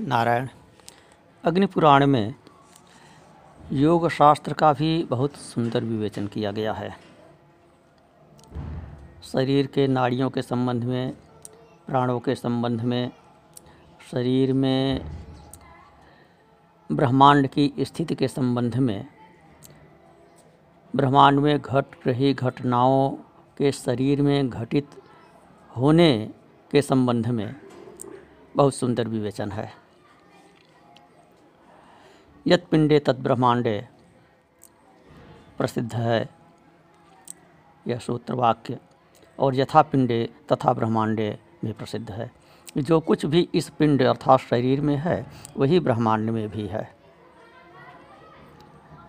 नारायण, अग्नि पुराण में योग शास्त्र का भी बहुत सुंदर विवेचन किया गया है। शरीर के नाड़ियों के संबंध में, प्राणों के संबंध में, शरीर में ब्रह्मांड की स्थिति के संबंध में, ब्रह्मांड में घट रही घटनाओं के शरीर में घटित होने के संबंध में बहुत सुंदर विवेचन है। यत पिंडे तत् ब्रह्मांडे। प्रसिद्ध है यह सूत्र वाक्य और यथा पिंडे तथा ब्रह्मांडे भी प्रसिद्ध है। जो कुछ भी इस पिंड अर्थात शरीर में है, वही ब्रह्मांड में भी है।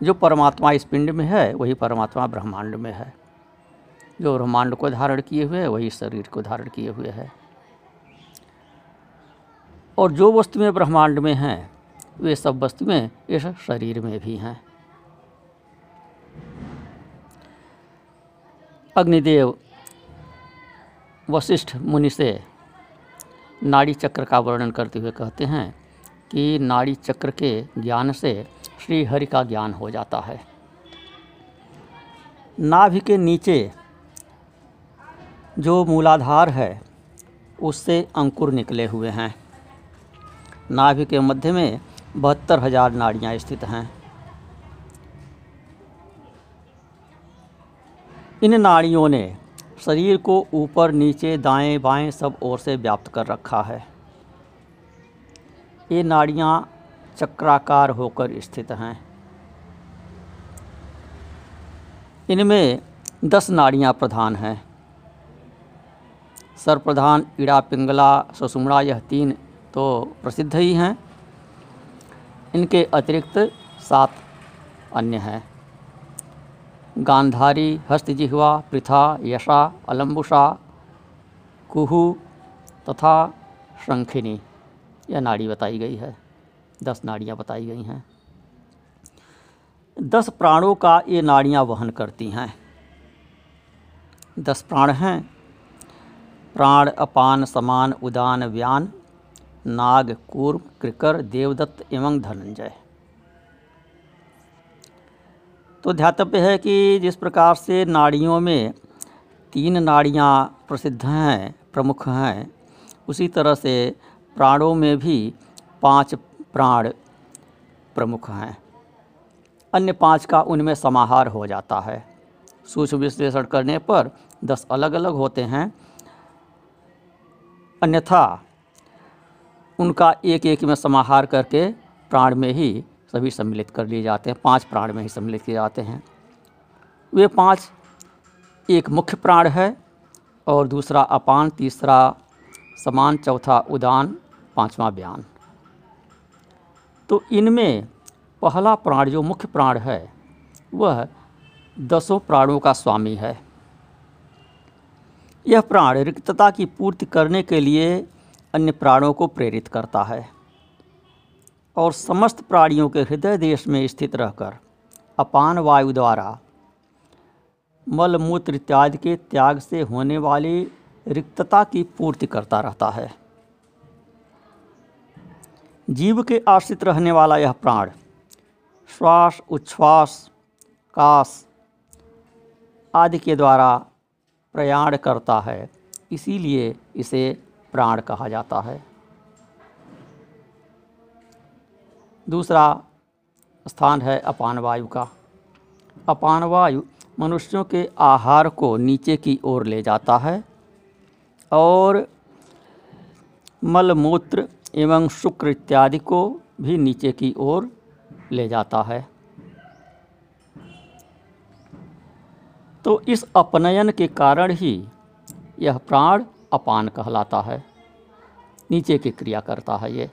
जो परमात्मा इस पिंड में है, वही परमात्मा ब्रह्मांड में है। जो ब्रह्मांड को धारण किए हुए है, वही शरीर को धारण किए हुए है। और जो वस्तुएँ ब्रह्मांड में हैं वे सब वस्तुएँ इस शरीर में भी हैं। अग्निदेव, वशिष्ठ मुनि से नाड़ी चक्र का वर्णन करते हुए कहते हैं कि नाड़ी चक्र के ज्ञान से श्री हरि का ज्ञान हो जाता है। नाभि के नीचे जो मूलाधार है, उससे अंकुर निकले हुए हैं। नाभि के मध्य में बहत्तर हज़ार नाड़ियाँ स्थित हैं। इन नाड़ियों ने शरीर को ऊपर, नीचे, दाएँ, बाएँ सब ओर से व्याप्त कर रखा है। ये नाड़ियाँ चक्राकार होकर स्थित हैं। इनमें दस नाड़ियाँ प्रधान हैं। सर्वप्रधान इड़ा पिंगला सुषुम्ना यह तीन तो प्रसिद्ध ही हैं। इनके अतिरिक्त सात अन्य हैं। गांधारी, हस्तजिह्वा, पृथा, यशा अलम्बुषा कुहू तथा शंखिनी। यह नाड़ी बताई गई है। दस नाड़ियाँ बताई गई हैं। दस प्राणों का ये नाड़ियाँ वहन करती हैं। दस प्राण हैं। प्राण, अपान, समान, उदान, व्यान नाग कूर्म कृकर, देवदत्त एवं धनंजय। तो ध्यातव्य है कि जिस प्रकार से नाड़ियों में तीन नाड़ियाँ प्रसिद्ध हैं, प्रमुख हैं, उसी तरह से प्राणों में भी पाँच प्राण प्रमुख हैं। अन्य पाँच का उनमें समाहार हो जाता है। सूक्ष्म विश्लेषण करने पर दस अलग अलग होते हैं। अन्यथा उनका एक एक में समाहार करके प्राण में ही सभी सम्मिलित कर लिए जाते हैं, पाँच प्राण में ही सम्मिलित किए जाते हैं। वे पाँच, एक मुख्य प्राण है और दूसरा अपान, तीसरा समान, चौथा उदान, पांचवा बयान। तो इनमें पहला प्राण, जो मुख्य प्राण है, वह दसों प्राणों का स्वामी है। यह प्राण रिक्तता की पूर्ति करने के लिए अन्य प्राणों को प्रेरित करता है और समस्त प्राणियों के हृदय देश में स्थित रहकर अपान वायु द्वारा मल, मूत्र इत्यादि के त्याग से होने वाली रिक्तता की पूर्ति करता रहता है। जीव के आश्रित रहने वाला यह प्राण श्वास, उच्छ्वास, कास आदि के द्वारा प्रयाण करता है। इसीलिए इसे प्राण कहा जाता है। दूसरा स्थान है अपान वायु का। अपान वायु मनुष्यों के आहार को नीचे की ओर ले जाता है और मलमूत्र एवं शुक्र इत्यादि को भी नीचे की ओर ले जाता है। तो इस अपनयन के कारण ही यह प्राण अपान कहलाता है। नीचे की क्रिया करता है ये।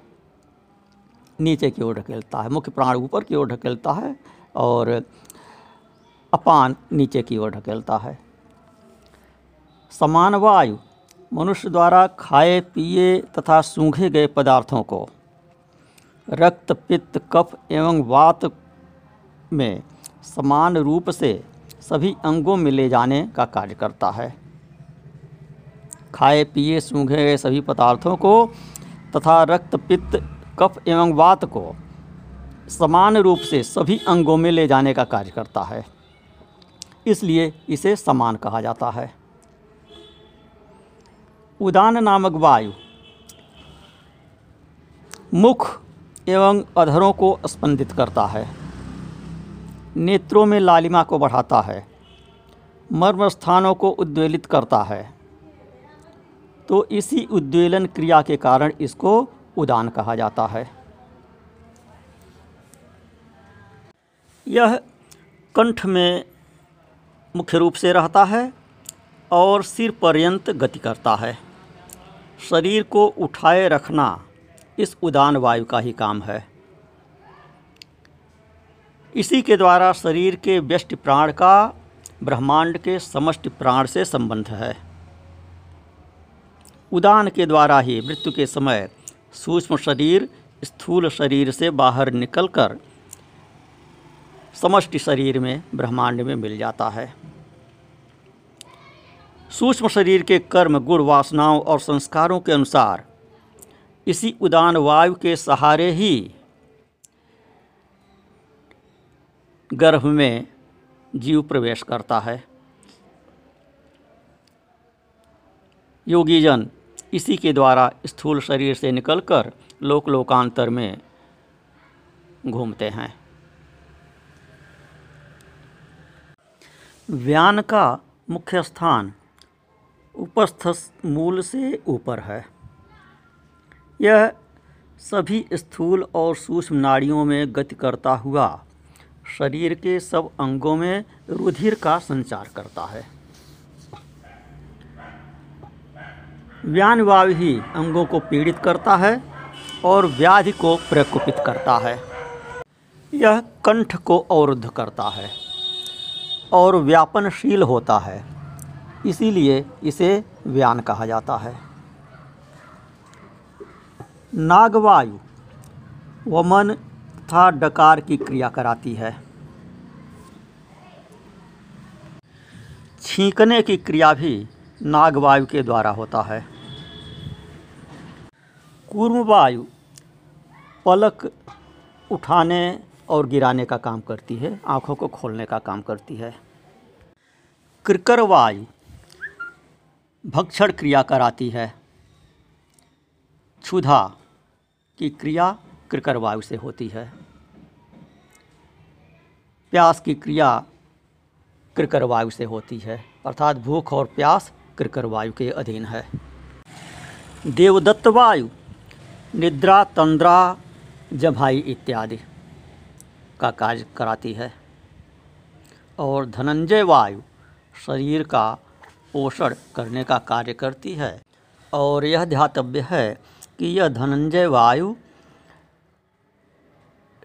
नीचे की ओर ढकेलता है। मुख्य प्राण ऊपर की ओर ढकेलता है और अपान नीचे की ओर ढकेलता है। समान वायु मनुष्य द्वारा खाए, पिए तथा सूंघे गए पदार्थों को रक्त, पित्त, कफ एवं वात में समान रूप से सभी अंगों में ले जाने का कार्य करता है। खाए, पिए सूंघे गए सभी पदार्थों को तथा रक्त, पित्त, कफ एवं वात को समान रूप से सभी अंगों में ले जाने का कार्य करता है। इसलिए इसे समान कहा जाता है। उदान नामक वायु मुख एवं अधरों को स्पंदित करता है। नेत्रों में लालिमा को बढ़ाता है। मर्म स्थानों को उद्वेलित करता है। तो इसी उद्वेलन क्रिया के कारण इसको उदान कहा जाता है। यह कंठ में मुख्य रूप से रहता है और सिर पर्यंत गति करता है। शरीर को उठाए रखना इस उदान वायु का ही काम है। इसी के द्वारा शरीर के व्यष्टि प्राण का ब्रह्मांड के समष्टि प्राण से संबंध है। उदान के द्वारा ही मृत्यु के समय सूक्ष्म शरीर, स्थूल शरीर से बाहर निकलकर समष्टि शरीर में, ब्रह्मांड में मिल जाता है। सूक्ष्म शरीर के कर्म, गुण, वासनाओं और संस्कारों के अनुसार इसी उदान वायु के सहारे ही गर्भ में जीव प्रवेश करता है। योगीजन इसी के द्वारा स्थूल शरीर से निकलकर लोक लोकांतर में घूमते हैं। व्यान का मुख्य स्थान उपस्थ मूल से ऊपर है। यह सभी स्थूल और सूक्ष्म नाड़ियों में गति करता हुआ शरीर के सब अंगों में रुधिर का संचार करता है। व्यान वायु ही अंगों को पीड़ित करता है और व्याधि को प्रकोपित करता है। यह कंठ को अवरुद्ध करता है और व्यापनशील होता है, इसीलिए इसे व्यान कहा जाता है। नागवायु वमन तथा डकार की क्रिया कराती है। छींकने की क्रिया भी नागवायु के द्वारा होता है। कूर्मवायु पलक उठाने और गिराने का काम करती है, आँखों को खोलने का काम करती है। क्रिकर वायु भक्षण क्रिया कराती है। क्षुधा की क्रिया क्रिकर वायु से होती है। प्यास की क्रिया क्रिकर वायु से होती है, अर्थात भूख और प्यास क्रिकर वायु के अधीन है। देवदत्त वायु निद्रा, तंद्रा, जभाई इत्यादि का कार्य कराती है। और धनंजय वायु शरीर का पोषण करने का कार्य करती है। और यह ध्यातव्य है कि यह धनंजय वायु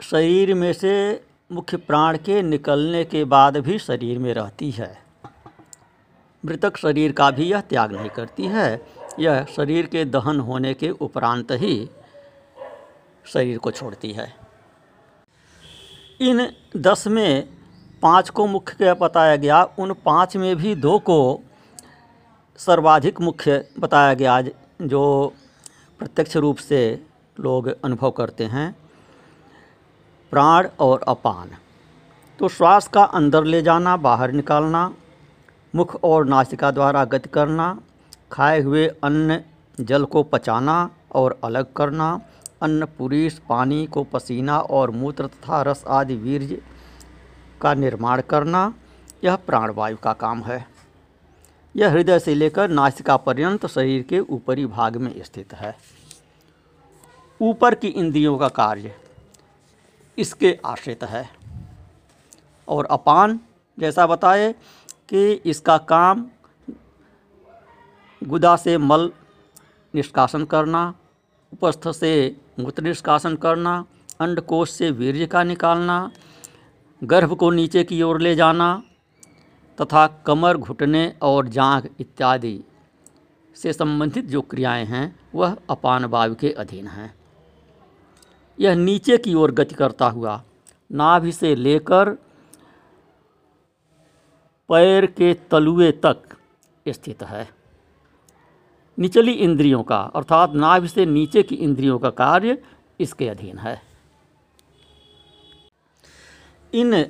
शरीर में से मुख्य प्राण के निकलने के बाद भी शरीर में रहती है। मृतक शरीर का भी यह त्याग नहीं करती है। यह शरीर के दहन होने के उपरांत ही शरीर को छोड़ती है। इन दस में पाँच को मुख्य बताया गया? उन पाँच में भी दो को सर्वाधिक मुख्य बताया गया, जो प्रत्यक्ष रूप से लोग अनुभव करते हैं। प्राण और अपान। तो श्वास का अंदर ले जाना, बाहर निकालना, मुख और नासिका द्वारा गति करना, खाए हुए अन्न जल को पचाना और अलग करना अन्न पुरीष पानी को पसीना और मूत्र तथा रस आदि वीर्य का निर्माण करना, यह प्राणवायु का काम है। यह हृदय से लेकर नासिका पर्यंत शरीर के ऊपरी भाग में स्थित है। ऊपर की इंद्रियों का कार्य इसके आश्रित है। और अपान, जैसा बताए कि इसका काम गुदा से मल निष्कासन करना, उपस्थ से मूत्र निष्कासन करना अंडकोश से वीर्य का निकालना, गर्भ को नीचे की ओर ले जाना, तथा कमर घुटने और जांघ इत्यादि से संबंधित जो क्रियाएँ हैं, वह अपान वायु के अधीन हैं। यह नीचे की ओर गति करता हुआ, नाभि से लेकर पैर के तलुए तक स्थित है। निचली इंद्रियों का, अर्थात नाभि से नीचे की इंद्रियों का कार्य इसके अधीन है। इन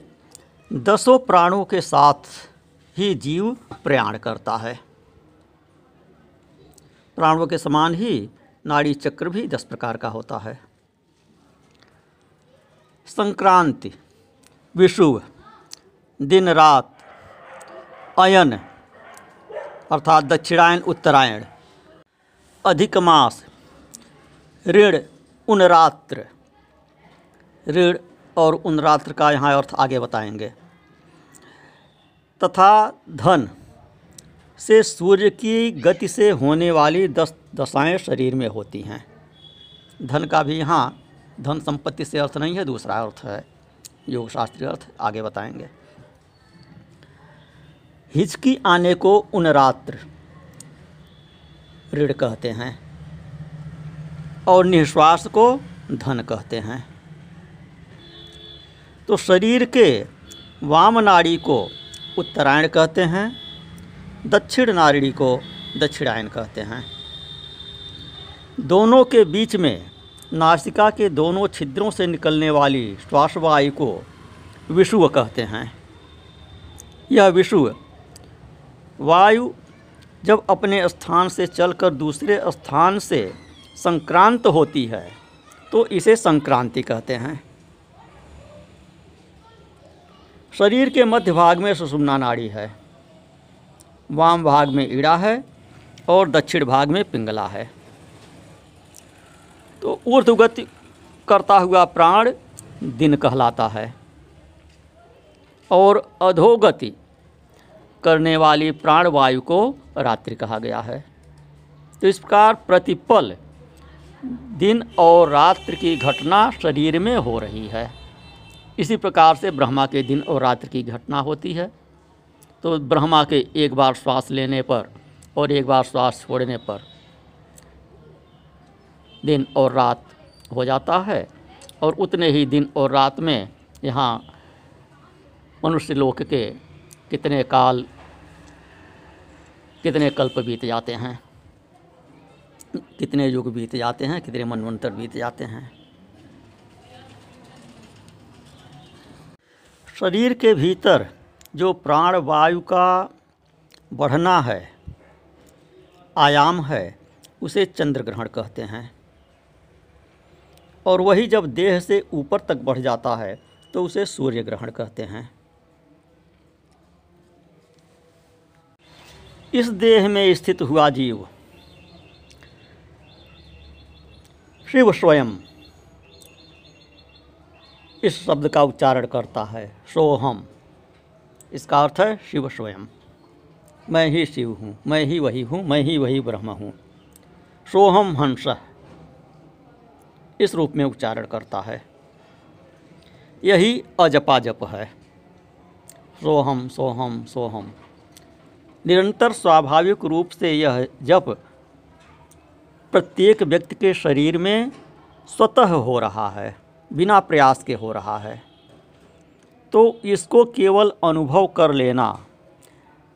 दसों प्राणों के साथ ही जीव प्रयाण करता है। प्राणों के समान ही नाड़ी चक्र भी दस प्रकार का होता है। संक्रांति विषुव दिन रात अयन, अर्थात दक्षिणायन, उत्तरायण अधिक मास ऋण उनरात्र। ऋण और उनरात्र का यहाँ अर्थ आगे बताएँगे। तथा धन। से सूर्य की गति से होने वाली दस दशाएँ शरीर में होती हैं। धन का भी यहाँ धन संपत्ति से अर्थ नहीं है, दूसरा अर्थ है। योग शास्त्रीय अर्थ आगे बताएँगे। हिचकी आने को उनरात्र। ऋण कहते हैं और निःश्वास को धन कहते हैं। तो शरीर के वाम नाड़ी को उत्तरायण कहते हैं, दक्षिण नाड़ी को दक्षिणायन कहते हैं। दोनों के बीच में नासिका के दोनों छिद्रों से निकलने वाली श्वासवायु को विषुव कहते हैं। यह विषुव वायु जब अपने स्थान से चलकर दूसरे स्थान से संक्रांत होती है तो इसे संक्रांति कहते हैं। शरीर के मध्य भाग में सुषुम्ना नाड़ी है, वाम भाग में ईड़ा है और दक्षिण भाग में पिंगला है। तो ऊर्ध्वगति करता हुआ प्राण दिन कहलाता है और अधोगति करने वाली प्राण वायु को रात्रि कहा गया है। तो इस प्रकार प्रतिपल दिन और रात्रि की घटना शरीर में हो रही है। इसी प्रकार से ब्रह्मा के दिन और रात्रि की घटना होती है। तो ब्रह्मा के एक बार श्वास लेने पर और एक बार श्वास छोड़ने पर दिन और रात हो जाता है और उतने ही दिन और रात में यहाँ मनुष्य लोक के कितने काल, कितने कल्प बीत जाते हैं, कितने युग बीत जाते हैं, कितने मनवंतर बीत जाते हैं। शरीर के भीतर जो प्राण वायु का बढ़ना है, आयाम है, उसे चंद्र ग्रहण कहते हैं। और वही जब देह से ऊपर तक बढ़ जाता है तो उसे सूर्य ग्रहण कहते हैं। इस देह में स्थित हुआ जीव। शिव स्वयं इस शब्द का उच्चारण करता है, सोहम। इसका अर्थ है शिव स्वयं। मैं ही शिव हूँ, मैं ही वही हूँ, मैं ही वही ब्रह्म हूँ। सोहम हंस इस रूप में उच्चारण करता है। यही अजपा जप है। सोहम सोहम सोहम। निरंतर स्वाभाविक रूप से यह जप प्रत्येक व्यक्ति के शरीर में स्वतः हो रहा है, बिना प्रयास के हो रहा है। तो इसको केवल अनुभव कर लेना,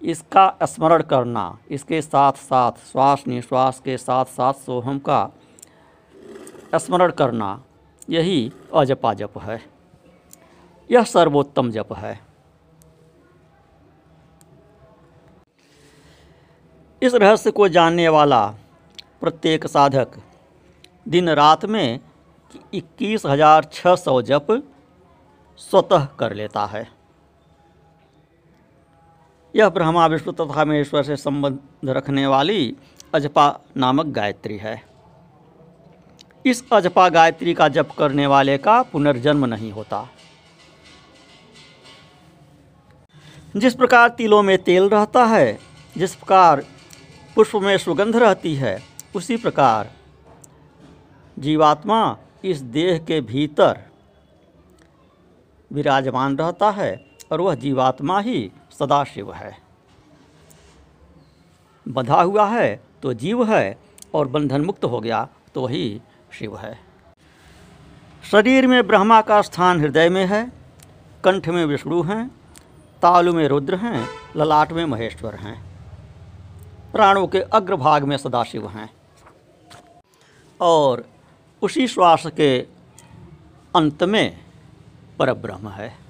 इसका स्मरण करना, इसके साथ साथ श्वास निश्वास के साथ साथ सोहम का स्मरण करना, यही अजपा जप है। यह सर्वोत्तम जप है। इस रहस्य को जानने वाला प्रत्येक साधक दिन रात में इक्कीस हज़ार छः सौ जप स्वतः कर लेता है। यह ब्रह्मा, विष्णु तथा महेश्वर से संबंध रखने वाली अजपा नामक गायत्री है। इस अजपा गायत्री का जप करने वाले का पुनर्जन्म नहीं होता। जिस प्रकार तिलों में तेल रहता है, जिस प्रकार पुष्प में सुगंध रहती है। उसी प्रकार जीवात्मा इस देह के भीतर विराजमान रहता है और वह जीवात्मा ही सदाशिव है। बंधा हुआ है तो जीव है और बंधन मुक्त हो गया तो वही शिव है। शरीर में ब्रह्मा का स्थान हृदय में है, कंठ में विष्णु हैं, तालु में रुद्र हैं, ललाट में महेश्वर हैं। प्राणों के अग्रभाग में सदाशिव हैं। और उसी श्वास के अंत में परब्रह्म है।